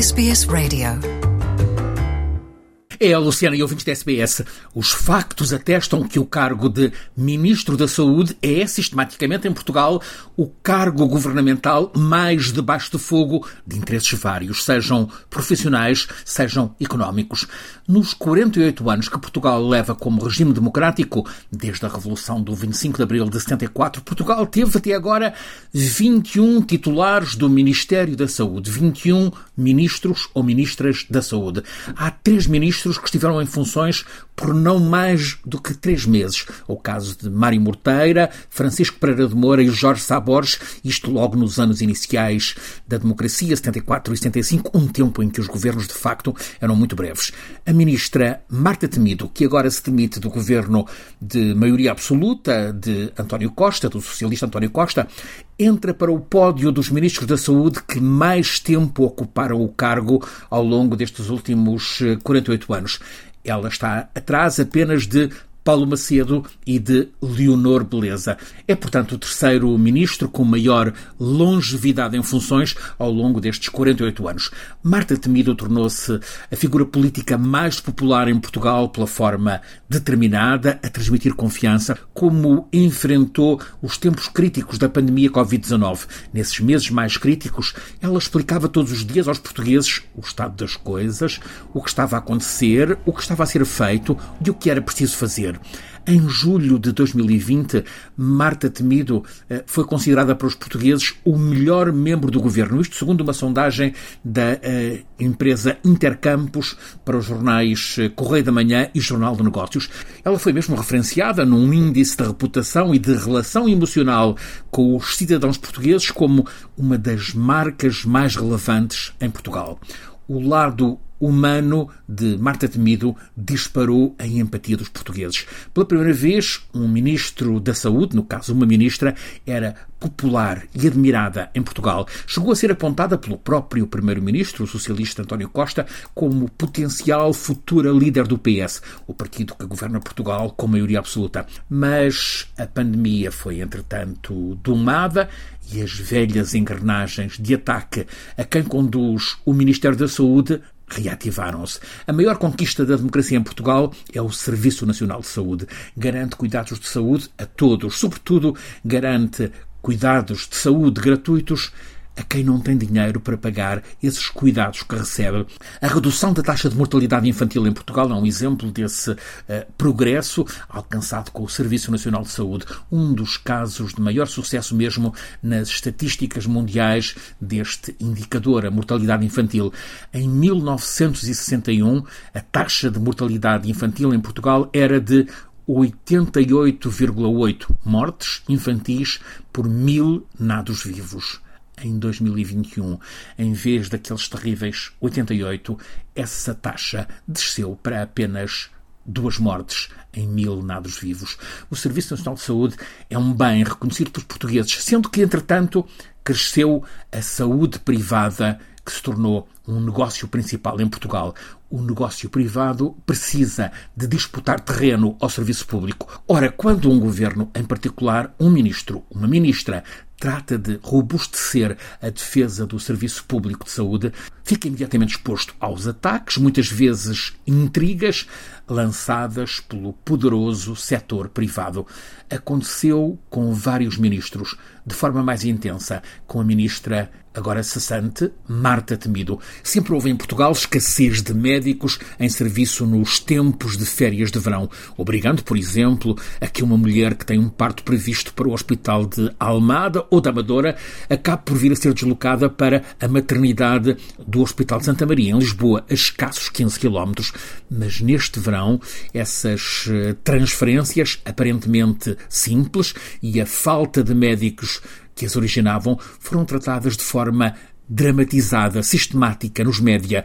SBS Radio. É, Luciana e ouvintes da SBS, os factos atestam que o cargo de Ministro da Saúde é, sistematicamente em Portugal, o cargo governamental mais debaixo de fogo de interesses vários, sejam profissionais, sejam económicos. Nos 48 anos que Portugal leva como regime democrático, desde a Revolução do 25 de Abril de 74, Portugal teve até agora 21 titulares do Ministério da Saúde, 21 ministros ou ministras da Saúde. Há três ministros ministros que estiveram em funções por não mais do que três meses. O caso de Mário Morteira, Francisco Pereira de Moura e Jorge Sabores, isto logo nos anos iniciais da democracia, 74 e 75, um tempo em que os governos de facto eram muito breves. A ministra Marta Temido, que agora se demite do governo de maioria absoluta de António Costa, do socialista António Costa, entra para o pódio dos ministros da Saúde que mais tempo ocuparam o cargo ao longo destes últimos 48 eh, Ela está atrás apenas de Paulo Macedo e de Leonor Beleza. É, portanto, o terceiro ministro com maior longevidade em funções ao longo destes 48 anos. Marta Temido tornou-se a figura política mais popular em Portugal pela forma determinada a transmitir confiança, como enfrentou os tempos críticos da pandemia Covid-19. Nesses meses mais críticos, ela explicava todos os dias aos portugueses o estado das coisas, o que estava a acontecer, o que estava a ser feito e o que era preciso fazer. Em julho de 2020, Marta Temido eh, foi considerada para os portugueses o melhor membro do governo. Isto segundo uma sondagem da uh, empresa Intercampos para os jornais eh, Correio da Manhã e Jornal de Negócios. Ela foi mesmo referenciada num índice de reputação e de relação emocional com os cidadãos portugueses como uma das marcas mais relevantes em Portugal. O lado humano de Marta Temido disparou a empatia dos portugueses. Pela primeira vez, um ministro da Saúde, no caso uma ministra, era popular e admirada em Portugal. Chegou a ser apontada pelo próprio primeiro-ministro, o socialista António Costa, como potencial futura líder do PS, o partido que governa Portugal com maioria absoluta. Mas a pandemia foi, entretanto, domada e as velhas engrenagens de ataque a quem conduz o Ministério da Saúde reativaram-se. A maior conquista da democracia em Portugal é o Serviço Nacional de Saúde. Garante cuidados de saúde a todos, sobretudo garante cuidados de saúde gratuitos a quem não tem dinheiro para pagar esses cuidados que recebe. A redução da taxa de mortalidade infantil em Portugal é um exemplo desse uh, progresso alcançado com o Serviço Nacional de Saúde, um dos casos de maior sucesso mesmo nas estatísticas mundiais deste indicador, a mortalidade infantil. Em 1961, a taxa de mortalidade infantil em Portugal era de 88,8 mortes infantis por mil nados vivos em 2021. Em vez daqueles terríveis 88, essa taxa desceu para apenas duas mortes em mil nados vivos. O Serviço Nacional de Saúde é um bem reconhecido pelos portugueses, sendo que, entretanto, cresceu a saúde privada que se tornou um negócio principal em Portugal. O negócio privado precisa de disputar terreno ao serviço público. Ora, quando um governo, em particular um ministro, uma ministra, trata de robustecer a defesa do serviço público de saúde, fica imediatamente exposto aos ataques, muitas vezes intrigas, lançadas pelo poderoso setor privado. Aconteceu com vários ministros, de forma mais intensa, com a ministra agora cessante, Marta Temido. Sempre houve em Portugal escassez de médicos em serviço nos tempos de férias de verão, obrigando, por exemplo, a que uma mulher que tem um parto previsto para o Hospital de Almada ou da Amadora acabe por vir a ser deslocada para a maternidade do Hospital de Santa Maria, em Lisboa, a escassos 15 quilómetros. Mas neste verão, essas eh, transferências, aparentemente simples, e a falta de médicos que as originavam foram tratadas de forma dramatizada, sistemática nos média.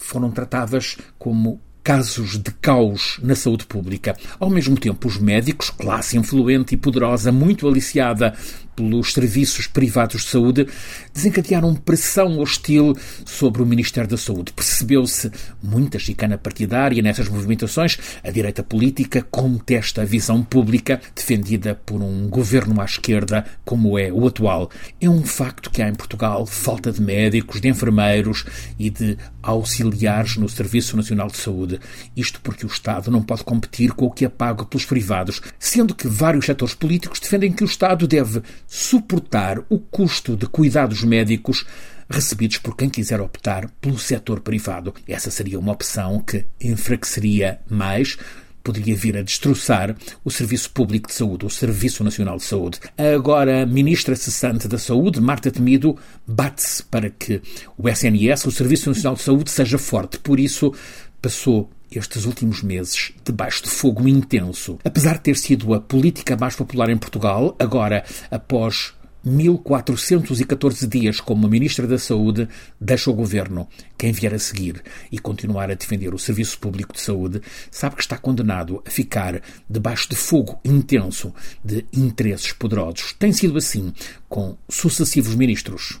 Foram tratadas como casos de caos na saúde pública. Ao mesmo tempo, os médicos, classe influente e poderosa, muito aliciada pelos serviços privados de saúde desencadearam pressão hostil sobre o Ministério da Saúde. Percebeu-se muita chicana partidária nessas movimentações. A direita política contesta a visão pública defendida por um governo à esquerda como é o atual. É um facto que há em Portugal falta de médicos, de enfermeiros e de auxiliares no Serviço Nacional de Saúde. Isto porque o Estado não pode competir com o que é pago pelos privados, sendo que vários setores políticos defendem que o Estado deve suportar o custo de cuidados médicos recebidos por quem quiser optar pelo setor privado. Essa seria uma opção que enfraqueceria mais poderia vir a destroçar o Serviço Público de Saúde, o Serviço Nacional de Saúde. Agora, a Ministra Cessante da Saúde, Marta Temido, bate-se para que o SNS, o Serviço Nacional de Saúde, seja forte. Por isso, passou estes últimos meses debaixo de fogo intenso. Apesar de ter sido a política mais popular em Portugal, agora, após 1414 dias como Ministra da Saúde, deixa o governo. Quem vier a seguir e continuar a defender o Serviço Público de Saúde sabe que está condenado a ficar debaixo de fogo intenso de interesses poderosos. Tem sido assim com sucessivos ministros.